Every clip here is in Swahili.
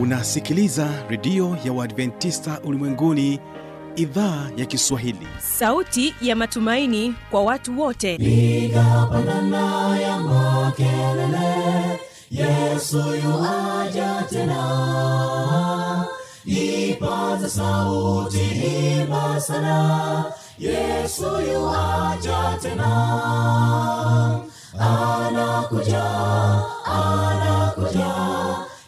unasikiliza redio ya uadventista ulimwenguni idhaa ya kiswahili. Sauti ya matumaini kwa watu wote. Nigapandana ya makelele yesu yuaja tena. Ipaza sauti imba sana yesu yuaja tena. Anakuja anakuja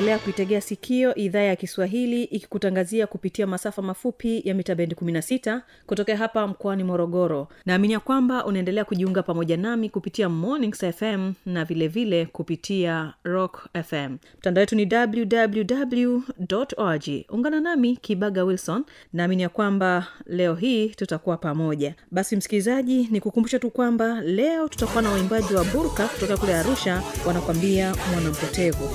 unaendelea kuitegea sikio idhaa ya kiswahili ikikutangazia kupitia masafa mafupi ya mita bendi 16 kutokea hapa mkoani morogoro. Naamini ya kwamba unaendelea kujiunga pamoja nami kupitia mornings fm na vilevile vile kupitia rock fm mtandao wetu ni www ungana nami kibaga wilson. Naamini ya kwamba leo hii tutakuwa pamoja. Basi msikilizaji ni kukumbusha tu kwamba leo tutakuwa na waimbaji wa burka kutoka kule arusha wanakwambia mwanampotevu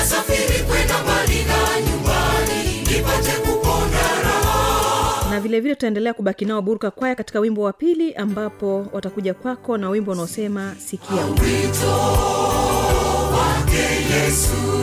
nitasafiri kwenda mbali na nyumbani nipate kupona raha. Na vilevile tutaendelea kubaki nao burka kwaya katika wimbo wa pili ambapo watakuja kwako na wimbo unaosema sikia. Wito wake yesu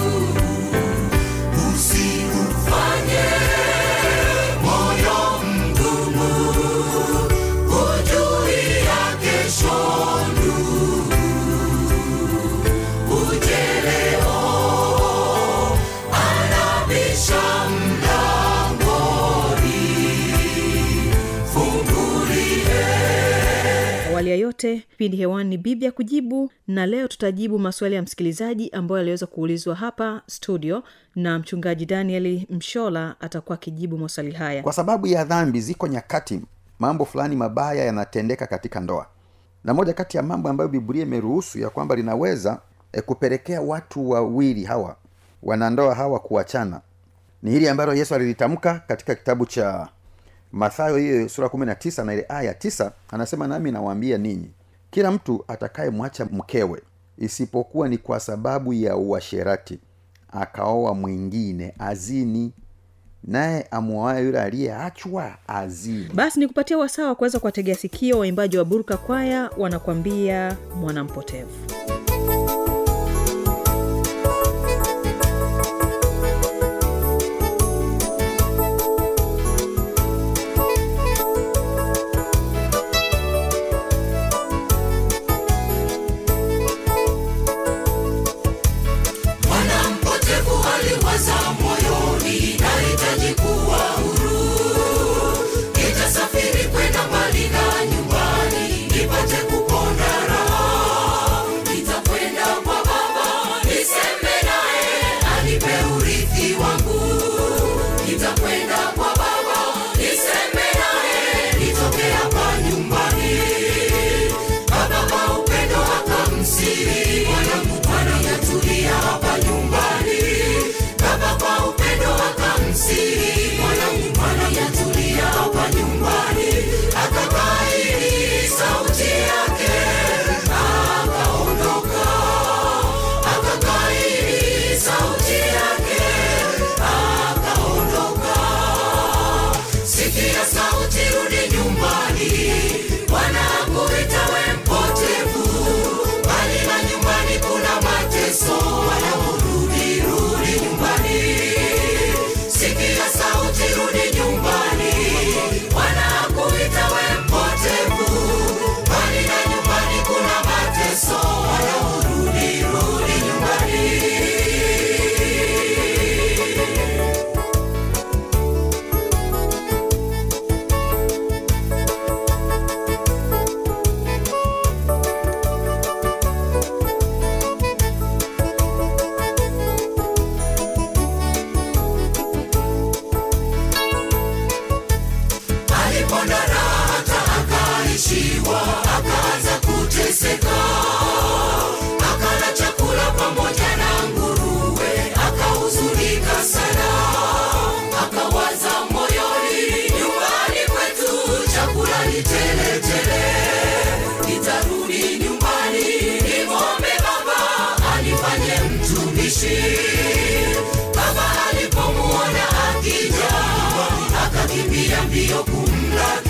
yote kipindi hewani ni biblia kujibu na leo tutajibu maswali ya msikilizaji ambayo aliweza kuulizwa hapa studio na mchungaji danieli mshola atakuwa akijibu maswali haya. Kwa sababu ya dhambi ziko nyakati mambo fulani mabaya yanatendeka katika ndoa. Na moja kati ya mambo ambayo biblia imeruhusu ya kwamba linaweza e, kupelekea watu wawili hawa wanandoa hawa kuachana ni hili ambalo yesu alilitamka katika kitabu cha mathayo hiyo sura kumi na tisa na ile aya tisa anasema nami nawaambia ninyi kila mtu atakayemwacha mkewe isipokuwa ni kwa sababu ya uasherati akaoa mwingine azini naye amuoaye yule aliyeachwa azini. Basi ni kupatia wasaa wa kuweza kuwategea sikio waimbaji wa burka kwaya wanakwambia mwanampotevu akakimbia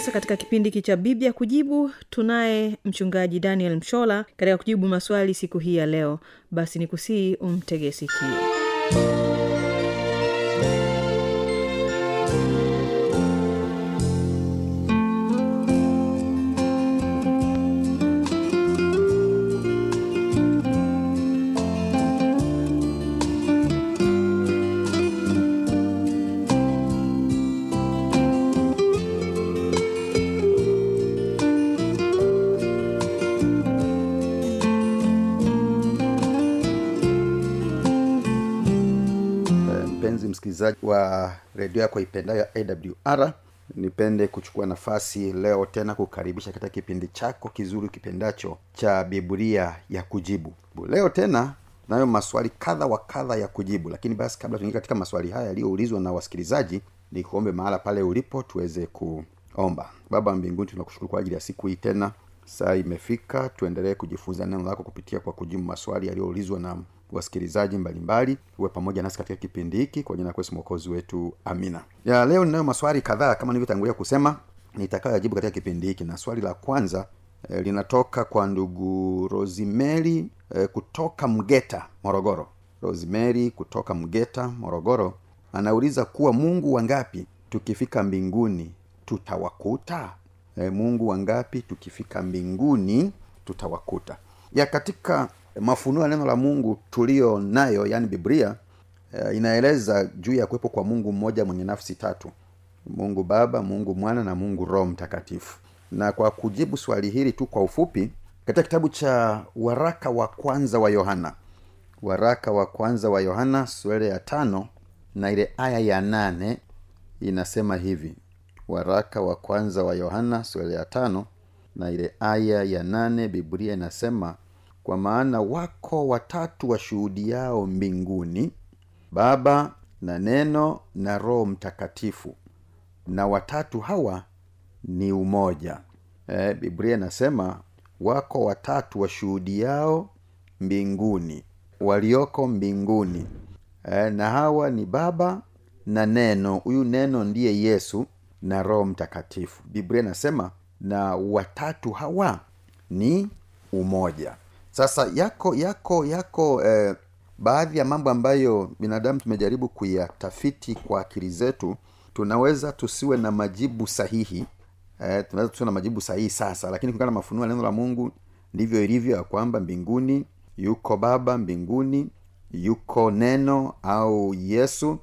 sasa katika kipindi hiki cha biblia kujibu tunaye mchungaji daniel mshola katika kujibu maswali siku hii ya leo. Basi ni kusii sikio msikilizaji wa redio yako ipendayo awr nipende kuchukua nafasi leo tena kukaribisha katika kipindi chako kizuri kipendacho cha biblia ya kujibu. Leo tena nayo maswali kadha wa kadha ya kujibu lakini basi kabla tuingie katika maswali haya yaliyoulizwa na wasikilizaji ni kuombe mahala pale ulipo tuweze kuomba. Baba mbinguni tunakushukuru kwa ajili ya siku hii tena. Saa imefika tuendelee kujifunza neno lako kupitia kwa kujibu maswali yaliyoulizwa na wasikilizaji mbalimbali uwe pamoja nasi katika kipindi hiki. Kwa jina kwesu mwokozi wetu amina. Ya leo ninayo maswali kadhaa kama nilivyotangulia kusema nitakayoyajibu katika kipindi hiki. Na swali la kwanza eh, linatoka kwa ndugu rosimeri eh, kutoka mgeta morogoro. Rosimeri kutoka mgeta morogoro anauliza kuwa mungu wangapi tukifika mbinguni tutawakuta? E, mungu wangapi tukifika mbinguni tutawakuta? Ya katika mafunuo ya neno la mungu tulio nayo yani biblia uh, inaeleza juu ya kuwepo kwa mungu mmoja mwenye nafsi tatu. Mungu baba mungu mwana na mungu roho mtakatifu. Na kwa kujibu swali hili tu kwa ufupi katika kitabu cha waraka wa kwanza wa yohana waraka wa kwanza wa yohana sura ya tano na ile aya ya nane inasema hivi. Waraka wa kwanza wa yohana sura ya tano na ile aya ya nane biblia inasema kwa maana wako watatu washuhudiao mbinguni baba na neno na roho mtakatifu. Na watatu hawa ni umoja. E, biblia inasema wako watatu washuhudiao mbinguni walioko mbinguni. E, na hawa ni baba na neno. Huyu neno ndiye yesu na roho mtakatifu. Biblia inasema na watatu hawa ni umoja sasa yako yako yako eh, baadhi ya mambo ambayo binadamu tumejaribu kuyatafiti kwa akili zetu tunaweza tusiwe na majibu sahihi. Eh, tunaweza tusiwe na majibu sahihi sasa lakini kulingana na mafunuo ya neno la mungu ndivyo ilivyo ya kwamba mbinguni yuko baba mbinguni yuko neno au yesu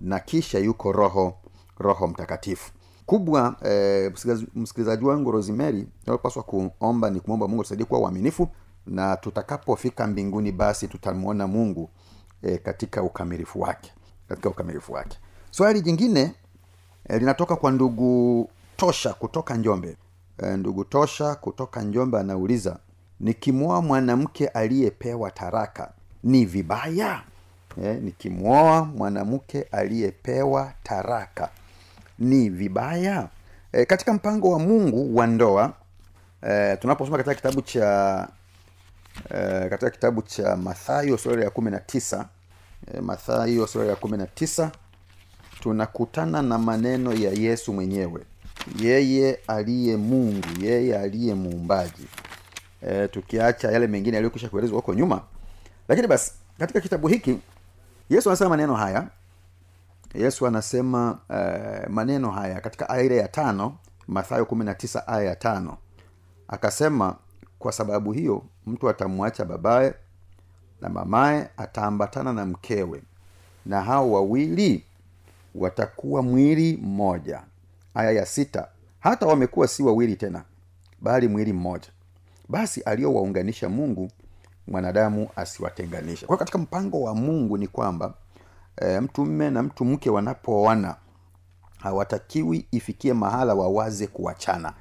na kisha yuko roho roho mtakatifu. Kubwa eh, msikilizaji wangu rosemary inayopaswa kuomba ni kumwomba mungu tusaidie kuwa uaminifu na tutakapofika mbinguni basi tutamwona mungu e, katika ukamilifu wake katika ukamilifu wake. Swali jingine e, linatoka kwa ndugu tosha kutoka njombe. E, ndugu tosha kutoka njombe anauliza nikimwoa mwanamke aliyepewa taraka ni vibaya? E, nikimwoa mwanamke aliyepewa taraka ni vibaya? E, katika mpango wa mungu wa ndoa e, tunaposoma katika kitabu cha e, katika kitabu cha mathayo sura ya kumi na tisa e, mathayo sura ya kumi na tisa tunakutana na maneno ya yesu mwenyewe. Yeye aliye mungu yeye aliye muumbaji. E, tukiacha yale mengine yaliyokwisha kuelezwa huko nyuma. Lakini basi katika kitabu hiki yesu anasema maneno haya. Yesu anasema uh, maneno haya katika aya ile ya tano mathayo kumi na tisa aya ya tano. Akasema kwa sababu hiyo mtu atamwacha babaye na mamaye ataambatana na mkewe. Na hao wawili watakuwa mwili mmoja. Aya ya sita hata wamekuwa si wawili tena bali mwili mmoja. Basi aliyowaunganisha mungu mwanadamu asiwatenganishe. Kwa katika mpango wa mungu ni kwamba e, mtu mme na mtu mke wanapooana hawatakiwi ifikie mahala wawaze kuachana.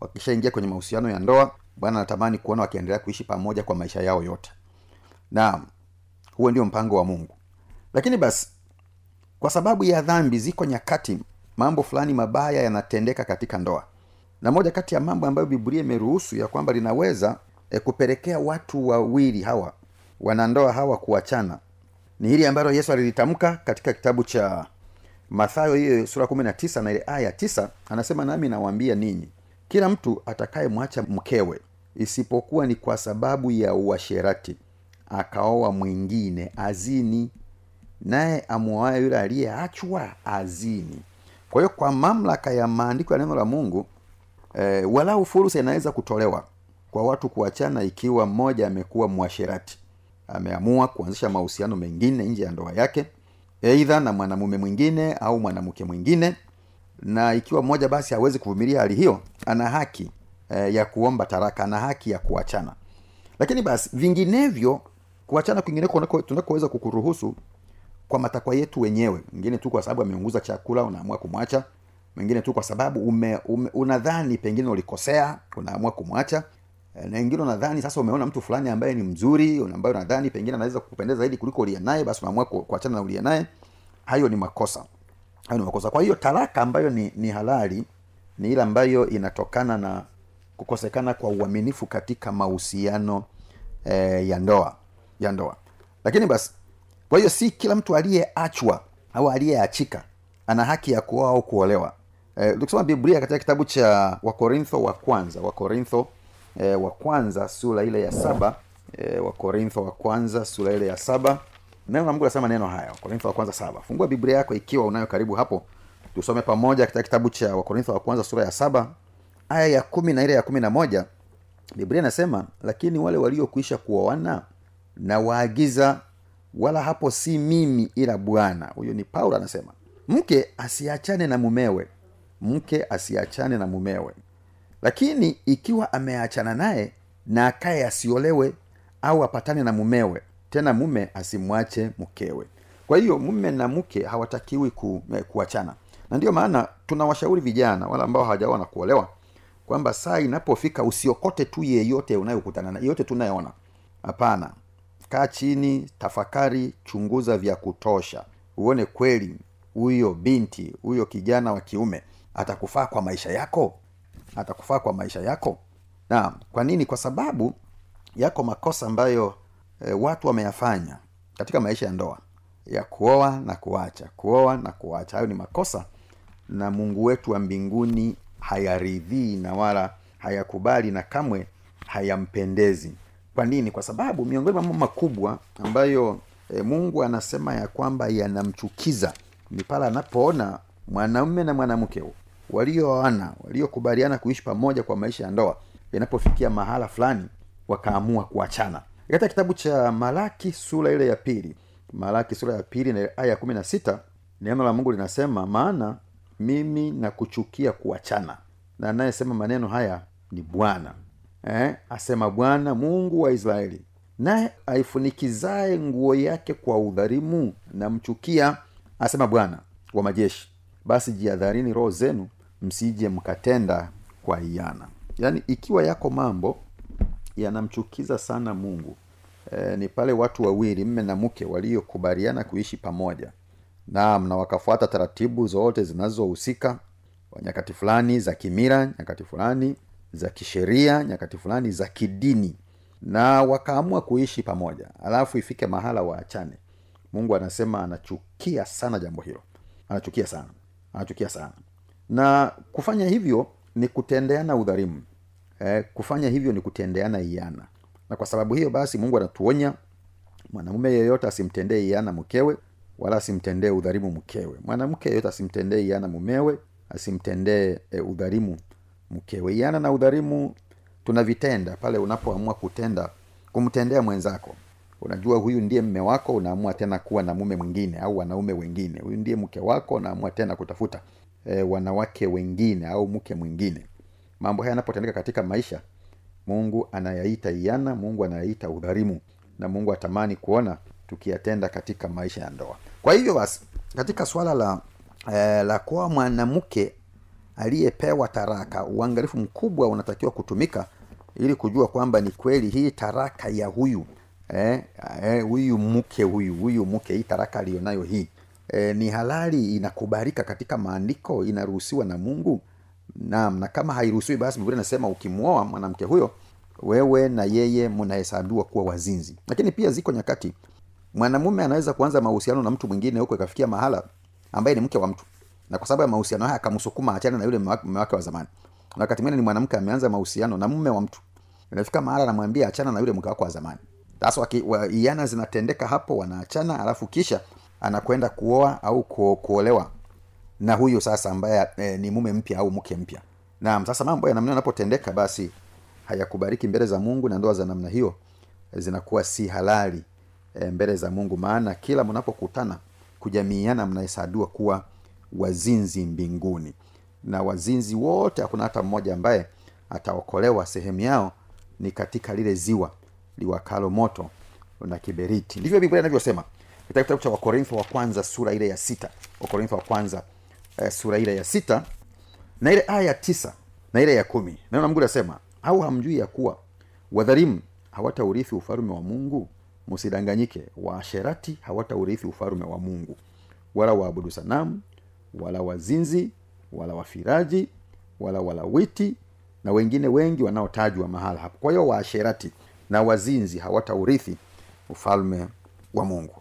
Wakishaingia kwenye mahusiano ya ndoa bwana anatamani kuona wakiendelea kuishi pamoja kwa maisha yao yote. Na huo ndio mpango wa mungu. Lakini basi kwa sababu ya dhambi ziko nyakati mambo fulani mabaya yanatendeka katika ndoa. Na moja kati ya mambo ambayo biblia imeruhusu ya kwamba linaweza e, kupelekea watu wawili hawa wanandoa hawa kuachana ni hili ambalo yesu alilitamka katika kitabu cha mathayo hiyo sura kumi na tisa ile aya ya tisa anasema nami nawaambia ninyi kila mtu atakayemwacha mkewe isipokuwa ni kwa sababu ya uasherati. Akaoa mwingine azini. Naye amwoaye yule aliyeachwa azini. Kwa hiyo kwa mamlaka ya maandiko ya neno la mungu e, walau fursa inaweza kutolewa kwa watu kuachana ikiwa mmoja amekuwa mwasherati. Ameamua kuanzisha mahusiano mengine nje ya ndoa yake eidha na mwanamume mwingine au mwanamke mwingine. Na ikiwa mmoja basi hawezi kuvumilia hali hiyo ana haki e, ya kuomba taraka na haki ya kuachana. Lakini basi vinginevyo kuachana kwingineko tunakoweza kukuruhusu kwa matakwa yetu wenyewe. Mwingine tu kwa sababu ameunguza chakula unaamua kumwacha. Mwingine tu kwa sababu ume, ume, unadhani pengine ulikosea unaamua kumwacha. Na wengine unadhani sasa umeona mtu fulani ambaye ni mzuri ambaye unadhani pengine anaweza kupendeza zaidi kuliko uliye naye basi unaamua kuachana na uliye naye. Hayo ni makosa. Hayo ni makosa. Kwa hiyo taraka ambayo ni, ni halali ni ile ambayo inatokana na kukosekana kwa uaminifu katika mahusiano eh, ya ndoa ya ndoa. Lakini basi kwa hiyo si kila mtu aliyeachwa au aliyeachika ana haki ya kuoa au kuolewa. Eh, tukisoma biblia katika kitabu cha wakorintho wa kwanza wakorintho eh, wa kwanza sura ile ya saba eh, wakorintho wa kwanza sura ile ya saba. Neno la mungu nasema neno haya wakorintho wa kwanza saba. Fungua biblia yako ikiwa unayo karibu hapo. Tusome pamoja katika kitabu cha wakorintho wa kwanza sura ya saba aya ya kumi na ile ya kumi na moja biblia inasema lakini wale waliokuisha kuoana na waagiza wala hapo si mimi ila bwana. Huyo ni paulo anasema mke asiachane na mumewe mke asiachane na mumewe. Lakini ikiwa ameachana naye na akaye asiolewe au apatane na mumewe tena mume asimwache mkewe. Kwa hiyo mume na mke hawatakiwi ku, eh, kuachana. Na ndiyo maana tunawashauri vijana wala ambao hawajaoa na kuolewa kwamba saa inapofika usiokote tu yeyote unayokutana na yeyote tunayeona hapana. Kaa chini tafakari chunguza vya kutosha. Uone kweli huyo binti huyo kijana wa kiume atakufaa kwa maisha yako? Atakufaa kwa maisha yako? Na kwa nini? Kwa sababu yako makosa ambayo e, watu wameyafanya katika maisha ya ndoa. Ya kuoa na kuacha. Kuoa na kuacha. Hayo ni makosa na mungu wetu wa mbinguni hayaridhii na wala hayakubali na kamwe hayampendezi. Kwa nini? Kwa sababu miongoni mwa mambo makubwa ambayo e, mungu anasema ya kwamba yanamchukiza ni pale anapoona mwanaume na mwanamke walioana waliokubaliana kuishi pamoja kwa maisha ya ndoa yanapofikia mahala fulani wakaamua kuachana. Katika kitabu cha malaki sura ile ya pili malaki sura ya pili na aya ya kumi na sita neno la mungu linasema maana mimi nakuchukia kuachana. Na anayesema maneno haya ni bwana. Eh, asema bwana mungu wa israeli naye aifunikizaye nguo yake kwa udhalimu namchukia asema bwana wa majeshi basi jiadharini roho zenu msije mkatenda kwa hiana. Yaani ikiwa yako mambo yanamchukiza sana mungu e, ni pale watu wawili mme na mke waliokubaliana kuishi pamoja naam na wakafuata taratibu zote zinazohusika nyakati fulani za kimira nyakati fulani za kisheria nyakati fulani za kidini. Na wakaamua kuishi pamoja. Alafu ifike mahala waachane. Mungu anasema anachukia sana jambo hilo. Anachukia sana. Anachukia sana. Na kufanya hivyo ni kutendeana udhalimu. Eh, kufanya hivyo ni kutendeana iana na kwa sababu hiyo basi mungu anatuonya. Mwanamume yeyote asimtendee iana mkewe wala asimtendee udhalimu mkewe. Mwanamke yeyote asimtendee iana mumewe asimtendee e, udhalimu mkewe. Iana na udhalimu tunavitenda. Pale unapoamua kutenda kumtendea mwenzako. Unajua huyu ndiye mme wako unaamua tena kuwa na mume mwingine au wanaume wengine. Huyu ndiye mke wako unaamua tena kutafuta e, wanawake wengine au mke mwingine. Mambo haya yanapotendeka katika maisha mungu anayaita iana mungu anayaita udhalimu na mungu atamani kuona tukiyatenda katika maisha ya ndoa kwa hivyo basi katika swala la eh, la kuwa mwanamke aliyepewa taraka uangalifu mkubwa unatakiwa kutumika ili kujua kwamba ni kweli hii taraka ya huyu eh, eh, huyu mke huyu huyu mke hii taraka aliyonayo hii eh, ni halali inakubalika katika maandiko inaruhusiwa na mungu? Naam na kama hairuhusiwi basi biblia inasema ukimwoa mwanamke huyo wewe na yeye mnahesabiwa kuwa wazinzi. Lakini pia ziko nyakati mwanamume anaweza kuanza mahusiano na mtu mwingine huko ikafikia mahala ambaye ni mke wa mtu. Na kwa sababu ya mahusiano haya akamsukuma achane na yule mume wake wa zamani. Na wakati mwingine ni mwanamke ameanza mahusiano na mume wa mtu. Inafika mahala anamwambia achana na yule mke wako wa zamani. Sasa iana zinatendeka hapo wanaachana alafu kisha anakwenda kuoa au ku, kuolewa na huyu sasa ambaye e, ni mume mpya au mke mpya. Naam sasa mambo ya namna yanapotendeka basi hayakubariki mbele za mungu na ndoa za namna hiyo zinakuwa si halali e, mbele za mungu. Maana kila mnapokutana kujamiiana mnahesabiwa kuwa wazinzi mbinguni. Na wazinzi wote hakuna hata mmoja ambaye ataokolewa. Sehemu yao ni katika lile ziwa liwakalo moto na kiberiti. Ndivyo biblia inavyosema. Katika kitabu cha wakorintho wa kwanza sura ile ya sita. Wakorintho wa kwanza eh, sura ile ya sita na ile aya ya tisa na ile ya kumi. Neno mungu linasema au hamjui ya kuwa wadhalimu hawataurithi ufalume wa mungu msidanganyike waasherati hawataurithi ufalume wa mungu wala waabudu sanamu wala wazinzi wala wafiraji wala walawiti na wengine wengi wanaotajwa mahala hapo. Kwa hiyo waasherati na wazinzi hawataurithi ufalme wa mungu.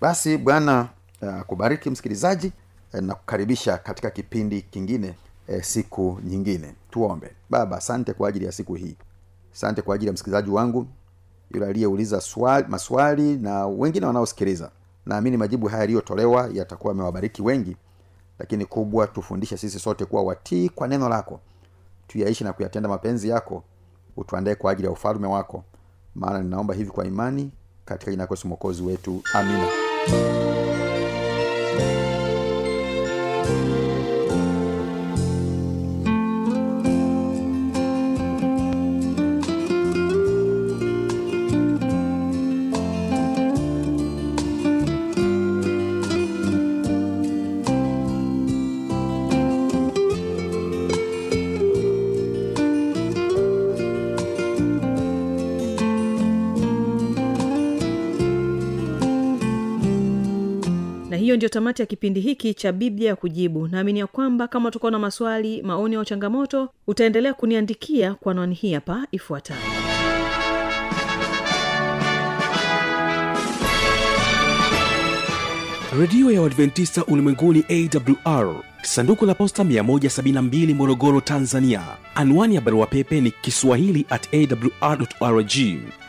Basi bwana uh, msikilizaji uh, na kukaribisha katika kipindi kingine uh, siku nyingine. Tuombe. Baba asante kwa ajili ya siku hii. Asante kwa ajili ya msikilizaji wangu yule aliyeuliza maswali na wengine wanaosikiliza. Naamini majibu haya yaliyotolewa yatakuwa amewabariki wengi lakini kubwa tufundishe sisi sote kuwa watii kwa neno lako. Tuyaishi na kuyatenda mapenzi yako utuandae kwa ajili ya ufalume wako. Maana ninaomba hivi kwa imani katika jina la mwokozi wetu. Amina ndio tamati ya kipindi hiki cha biblia ya kujibu. Naamini ya kwamba kama utakuwa na maswali maoni au changamoto utaendelea kuniandikia kwa anwani hii hapa ifuatayo. Redio ya uadventista ulimwenguni awr sanduku la posta 172 morogoro tanzania. Anwani ya barua pepe ni kiswahili at awrrg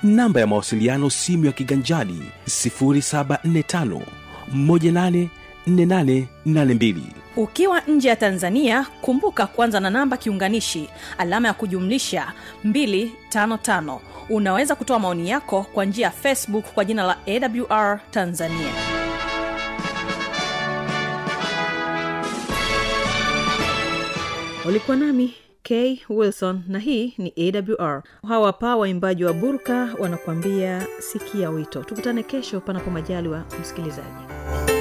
namba ya mawasiliano simu ya kiganjadi 745 184882 ukiwa nje ya tanzania kumbuka kwanza na namba kiunganishi alama ya kujumlisha 255 unaweza kutoa maoni yako kwa njia ya facebook kwa jina la awr tanzania. Ulikuwa nami k. Wilson na hii ni awr hawa pa waimbaji wa burka wanakuambia sikia wito. Tukutane kesho panapo majali wa msikilizaji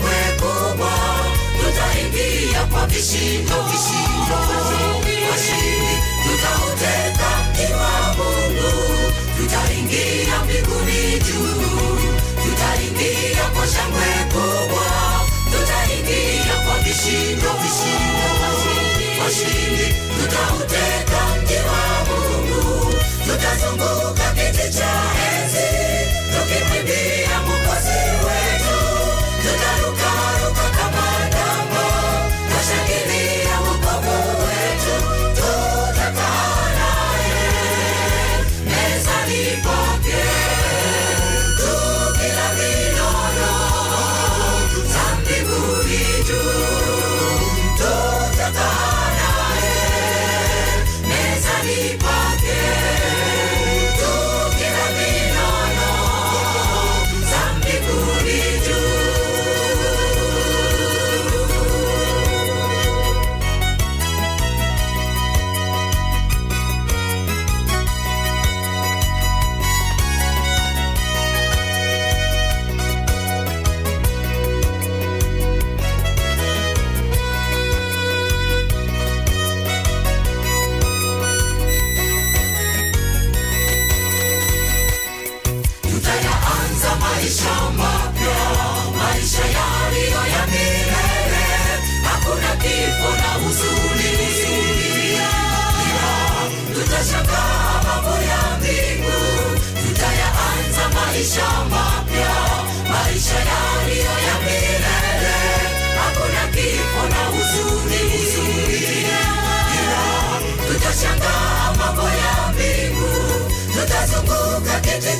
shangwe kubwa tutaingia kwa vishindo. Washindi tutauteka mji tutaingia mbinguni juu. Tutaingia kwa shangwe kubwa. Tutaingia kwa vishindo. Washindi tutauteka mji tutazunguka kiti cha enzi tukimwimbia kuzunguka kiti